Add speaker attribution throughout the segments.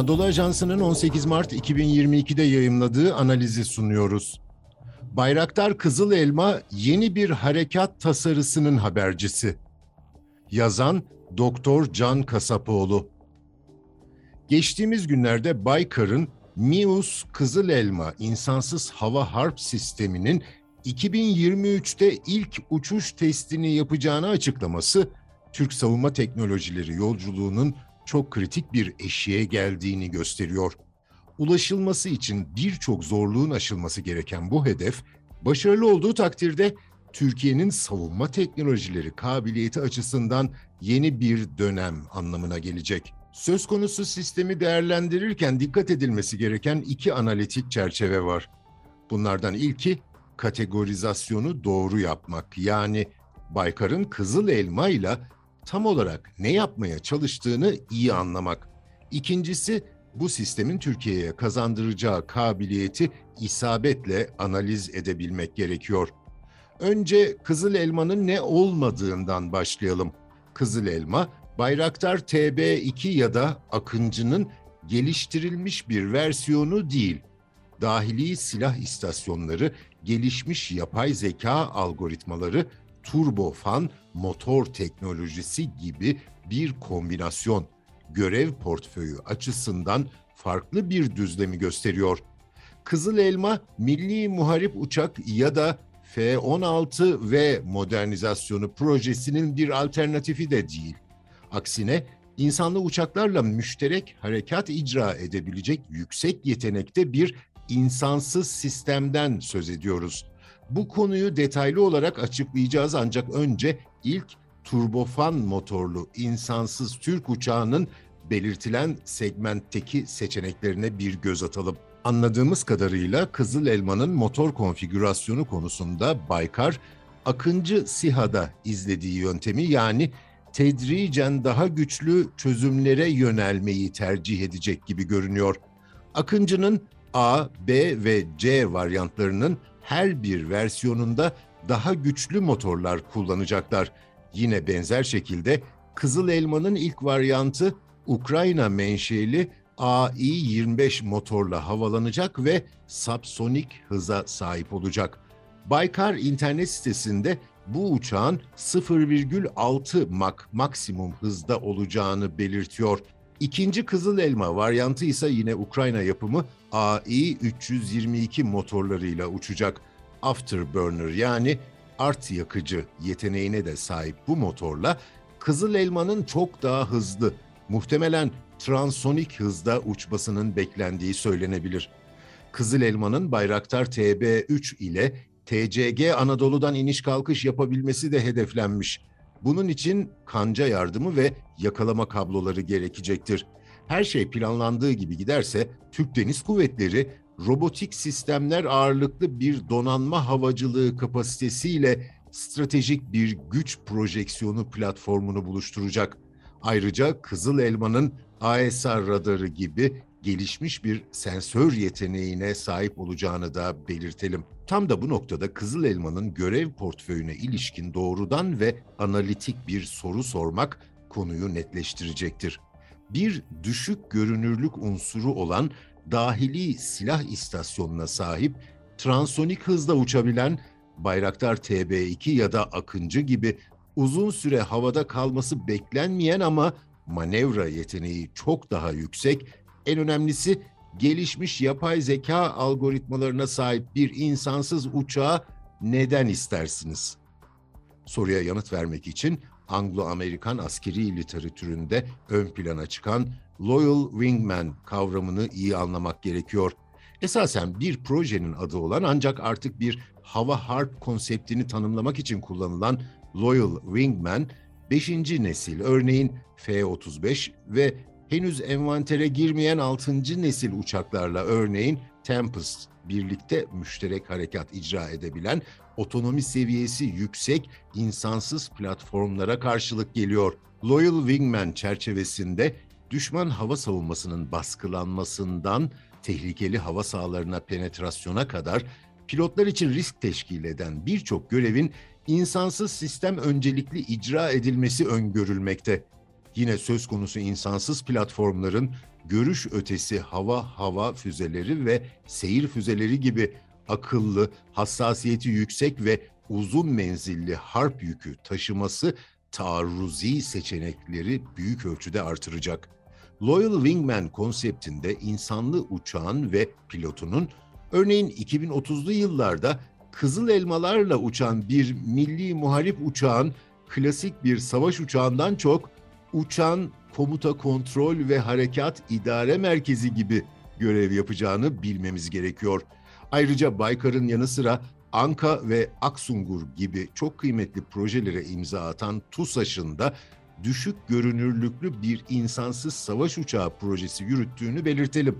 Speaker 1: Anadolu Ajansı'nın 18 Mart 2022'de yayımladığı analizi sunuyoruz. Bayraktar Kızıl Elma yeni bir harekat tasarısının habercisi. Yazan Doktor Can Kasapoğlu. Geçtiğimiz günlerde Baykar'ın Mius Kızıl Elma insansız hava harp sisteminin 2023'te ilk uçuş testini yapacağını açıklaması Türk savunma teknolojileri yolculuğunun çok kritik bir eşiğe geldiğini gösteriyor. Ulaşılması için birçok zorluğun aşılması gereken bu hedef, başarılı olduğu takdirde Türkiye'nin savunma teknolojileri kabiliyeti açısından yeni bir dönem anlamına gelecek. Söz konusu sistemi değerlendirirken dikkat edilmesi gereken iki analitik çerçeve var. Bunlardan ilki kategorizasyonu doğru yapmak. Yani Baykar'ın kızıl elma ile tam olarak ne yapmaya çalıştığını iyi anlamak. İkincisi bu sistemin Türkiye'ye kazandıracağı kabiliyeti isabetle analiz edebilmek gerekiyor. Önce kızıl elmanın ne olmadığından başlayalım. Kızıl elma Bayraktar TB2 ya da Akıncı'nın geliştirilmiş bir versiyonu değil. Dahili silah istasyonları, gelişmiş yapay zeka algoritmaları, turbofan, motor teknolojisi gibi bir kombinasyon. Görev portföyü açısından farklı bir düzlemi gösteriyor. Kızıl Elma Milli Muharip Uçak ya da F-16 ve modernizasyonu projesinin bir alternatifi de değil. Aksine insanlı uçaklarla müşterek harekat icra edebilecek yüksek yetenekte bir insansız sistemden söz ediyoruz. Bu konuyu detaylı olarak açıklayacağız ancak önce ilk turbofan motorlu insansız Türk uçağının belirtilen segmentteki seçeneklerine bir göz atalım. Anladığımız kadarıyla Kızıl Elma'nın motor konfigürasyonu konusunda Baykar, Akıncı SİHA'da izlediği yöntemi yani tedricen daha güçlü çözümlere yönelmeyi tercih edecek gibi görünüyor. Akıncı'nın A, B ve C varyantlarının her bir versiyonunda daha güçlü motorlar kullanacaklar. Yine benzer şekilde Kızıl Elma'nın ilk varyantı Ukrayna menşeli AI-25 motorla havalanacak ve subsonik hıza sahip olacak. Baykar internet sitesinde bu uçağın 0,6 Mach maksimum hızda olacağını belirtiyor. İkinci Kızıl Elma varyantı ise yine Ukrayna yapımı AI-322 motorlarıyla uçacak. Afterburner yani art yakıcı yeteneğine de sahip bu motorla Kızıl Elma'nın çok daha hızlı, muhtemelen transonik hızda uçmasının beklendiği söylenebilir. Kızıl Elma'nın Bayraktar TB3 ile TCG Anadolu'dan iniş kalkış yapabilmesi de hedeflenmiş. Bunun için kanca yardımı ve yakalama kabloları gerekecektir. Her şey planlandığı gibi giderse Türk Deniz Kuvvetleri robotik sistemler ağırlıklı bir donanma havacılığı kapasitesiyle stratejik bir güç projeksiyonu platformunu buluşturacak. Ayrıca Kızıl Elma'nın AESA radarı gibi gelişmiş bir sensör yeteneğine sahip olacağını da belirtelim. Tam da bu noktada Kızıl Elma'nın görev portföyüne ilişkin doğrudan ve analitik bir soru sormak konuyu netleştirecektir. Bir düşük görünürlük unsuru olan dahili silah istasyonuna sahip, transonik hızla uçabilen Bayraktar TB2 ya da Akıncı gibi uzun süre havada kalması beklenmeyen ama manevra yeteneği çok daha yüksek, en önemlisi gelişmiş yapay zeka algoritmalarına sahip bir insansız uçağı neden istersiniz? Soruya yanıt vermek için Anglo-Amerikan askeri literatüründe ön plana çıkan Loyal Wingman kavramını iyi anlamak gerekiyor. Esasen bir projenin adı olan ancak artık bir hava harp konseptini tanımlamak için kullanılan Loyal Wingman, 5. nesil örneğin F-35 ve henüz envantere girmeyen 6. nesil uçaklarla örneğin Tempest birlikte müşterek harekat icra edebilen otonomi seviyesi yüksek insansız platformlara karşılık geliyor. Loyal Wingman çerçevesinde düşman hava savunmasının baskılanmasından tehlikeli hava sahalarına penetrasyona kadar pilotlar için risk teşkil eden birçok görevin insansız sistem öncelikli icra edilmesi öngörülmekte. Yine söz konusu insansız platformların görüş ötesi hava hava füzeleri ve seyir füzeleri gibi akıllı, hassasiyeti yüksek ve uzun menzilli harp yükü taşıması taarruzi seçenekleri büyük ölçüde artıracak. Loyal Wingman konseptinde insanlı uçağın ve pilotunun örneğin 2030'lu yıllarda kızıl elmalarla uçan bir milli muharip uçağın klasik bir savaş uçağından çok uçan komuta kontrol ve harekat idare merkezi gibi görev yapacağını bilmemiz gerekiyor. Ayrıca Baykar'ın yanı sıra Anka ve Aksungur gibi çok kıymetli projelere imza atan TUSAŞ'ın da düşük görünürlüklü bir insansız savaş uçağı projesi yürüttüğünü belirtelim.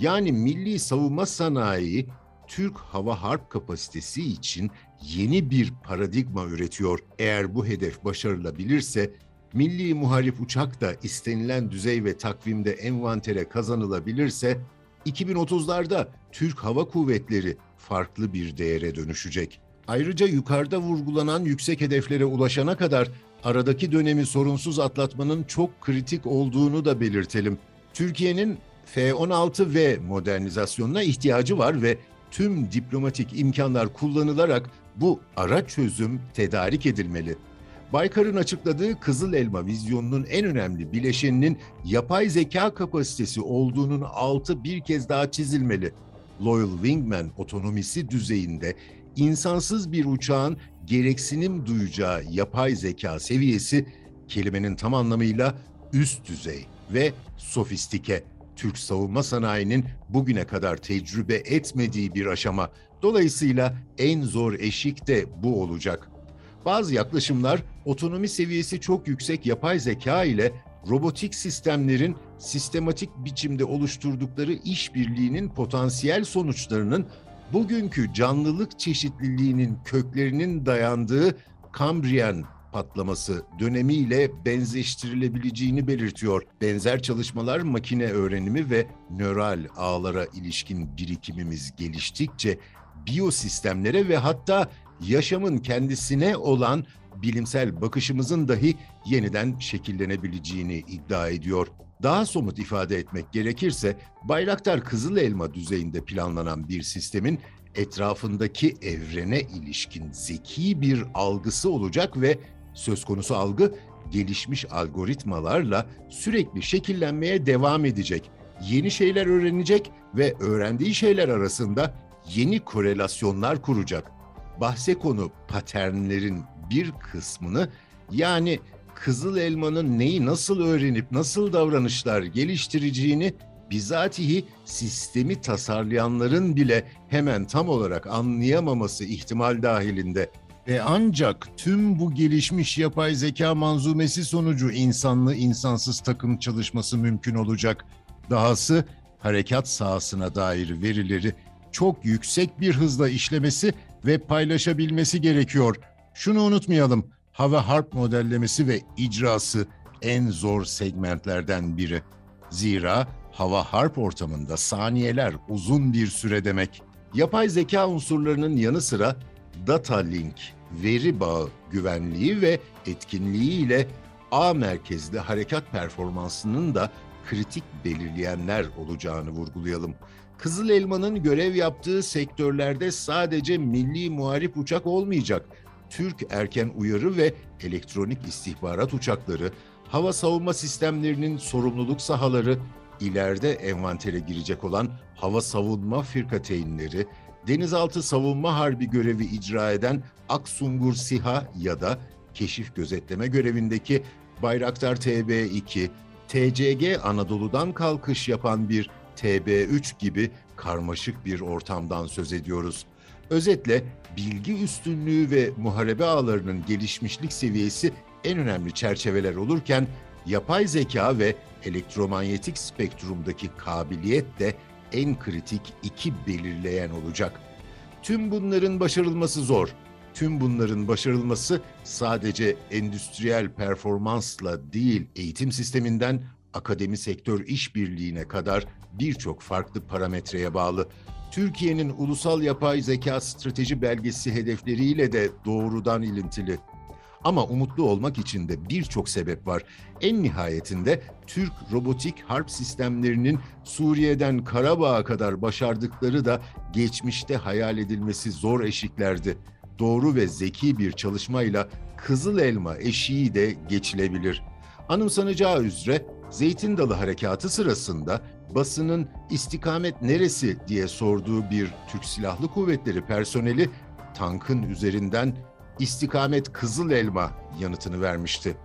Speaker 1: Yani milli savunma sanayi Türk hava harp kapasitesi için yeni bir paradigma üretiyor. Eğer bu hedef başarılabilirse milli muharip uçak da istenilen düzey ve takvimde envantere kazanılabilirse 2030'larda Türk Hava Kuvvetleri farklı bir değere dönüşecek. Ayrıca yukarıda vurgulanan yüksek hedeflere ulaşana kadar aradaki dönemi sorunsuz atlatmanın çok kritik olduğunu da belirtelim. Türkiye'nin F-16V modernizasyonuna ihtiyacı var ve tüm diplomatik imkanlar kullanılarak bu ara çözüm tedarik edilmeli. Baykar'ın açıkladığı Kızıl Elma vizyonunun en önemli bileşeninin yapay zeka kapasitesi olduğunun altı bir kez daha çizilmeli. Loyal Wingman otonomisi düzeyinde insansız bir uçağın gereksinim duyacağı yapay zeka seviyesi kelimenin tam anlamıyla üst düzey ve sofistike. Türk savunma sanayinin bugüne kadar tecrübe etmediği bir aşama. Dolayısıyla en zor eşik de bu olacak. Bazı yaklaşımlar otonomi seviyesi çok yüksek yapay zeka ile robotik sistemlerin sistematik biçimde oluşturdukları işbirliğinin potansiyel sonuçlarının bugünkü canlılık çeşitliliğinin köklerinin dayandığı Kambriyen patlaması dönemiyle benzeştirilebileceğini belirtiyor. Benzer çalışmalar makine öğrenimi ve nöral ağlara ilişkin birikimimiz geliştikçe biyosistemlere ve hatta yaşamın kendisine olan bilimsel bakışımızın dahi yeniden şekillenebileceğini iddia ediyor. Daha somut ifade etmek gerekirse Bayraktar Kızıl Elma düzeyinde planlanan bir sistemin etrafındaki evrene ilişkin zeki bir algısı olacak ve söz konusu algı gelişmiş algoritmalarla sürekli şekillenmeye devam edecek. Yeni şeyler öğrenecek ve öğrendiği şeyler arasında yeni korelasyonlar kuracak. Bahse konu paternlerin bir kısmını yani kızıl elmanın neyi nasıl öğrenip nasıl davranışlar geliştireceğini bizatihi sistemi tasarlayanların bile hemen tam olarak anlayamaması ihtimal dahilinde. Ve ancak tüm bu gelişmiş yapay zeka manzumesi sonucu insanlı insansız takım çalışması mümkün olacak. Dahası harekat sahasına dair verileri çok yüksek bir hızla işlemesi ve paylaşabilmesi gerekiyor. Şunu unutmayalım, hava harp modellemesi ve icrası en zor segmentlerden biri. Zira hava harp ortamında saniyeler uzun bir süre demek. Yapay zeka unsurlarının yanı sıra data link, veri bağı güvenliği ve etkinliği ile A merkezli harekat performansının da kritik belirleyenler olacağını vurgulayalım. Kızıl Elma'nın görev yaptığı sektörlerde sadece milli muharip uçak olmayacak. Türk erken uyarı ve elektronik istihbarat uçakları, hava savunma sistemlerinin sorumluluk sahaları, ileride envantere girecek olan hava savunma firkateynleri, denizaltı savunma harbi görevi icra eden Aksungur SİHA ya da keşif gözetleme görevindeki Bayraktar TB2, TCG Anadolu'dan kalkış yapan bir TB3 gibi karmaşık bir ortamdan söz ediyoruz. Özetle bilgi üstünlüğü ve muharebe ağlarının gelişmişlik seviyesi en önemli çerçeveler olurken yapay zeka ve elektromanyetik spektrumdaki kabiliyet de en kritik iki belirleyen olacak. Tüm bunların başarılması zor. Tüm bunların başarılması sadece endüstriyel performansla değil, eğitim sisteminden akademi sektör işbirliğine kadar birçok farklı parametreye bağlı. Türkiye'nin ulusal yapay zeka strateji belgesi hedefleriyle de doğrudan ilintili. Ama umutlu olmak için de birçok sebep var. En nihayetinde Türk robotik harp sistemlerinin Suriye'den Karabağ'a kadar başardıkları da geçmişte hayal edilmesi zor eşiklerdi. Doğru ve zeki bir çalışmayla Kızıl Elma eşiği de geçilebilir. Anımsanacağı üzere Zeytin Dalı Harekatı sırasında basının istikamet neresi diye sorduğu bir Türk Silahlı Kuvvetleri personeli tankın üzerinden istikamet Kızıl Elma yanıtını vermişti.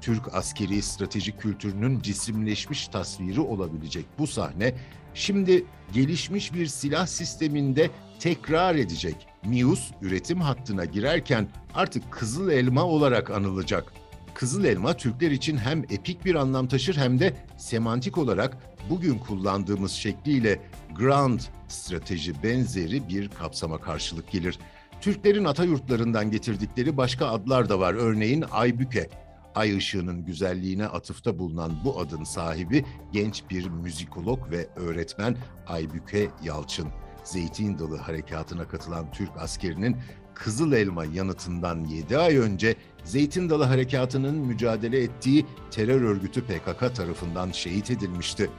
Speaker 1: Türk askeri stratejik kültürünün cisimleşmiş tasviri olabilecek bu sahne şimdi gelişmiş bir silah sisteminde tekrar edecek. Mius üretim hattına girerken artık Kızıl Elma olarak anılacak. Kızıl Elma Türkler için hem epik bir anlam taşır hem de semantik olarak bugün kullandığımız şekliyle grand strateji benzeri bir kapsama karşılık gelir. Türklerin ata yurtlarından getirdikleri başka adlar da var. Örneğin Aybüke. Ay ışığının güzelliğine atıfta bulunan bu adın sahibi genç bir müzikolog ve öğretmen Aybüke Yalçın. Zeytin Dalı Harekatı'na katılan Türk askerinin Kızıl Elma yanıtından 7 ay önce Zeytin Dalı Harekatı'nın mücadele ettiği terör örgütü PKK tarafından şehit edilmişti.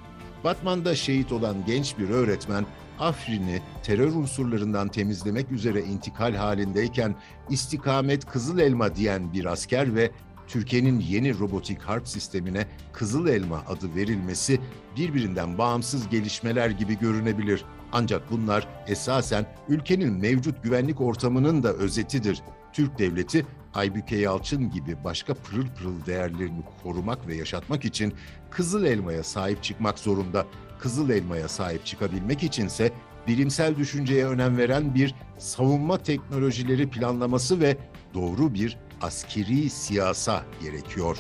Speaker 1: Batman'da şehit olan genç bir öğretmen Afrin'i terör unsurlarından temizlemek üzere intikal halindeyken istikamet Kızıl Elma diyen bir asker ve Türkiye'nin yeni robotik harp sistemine Kızıl Elma adı verilmesi birbirinden bağımsız gelişmeler gibi görünebilir. Ancak bunlar esasen ülkenin mevcut güvenlik ortamının da özetidir. Türk devleti Aybüke Yalçın gibi başka pırıl pırıl değerlerini korumak ve yaşatmak için Kızıl Elma'ya sahip çıkmak zorunda. Kızıl Elma'ya sahip çıkabilmek içinse bilimsel düşünceye önem veren bir savunma teknolojileri planlaması ve doğru bir askeri siyasa gerekiyor.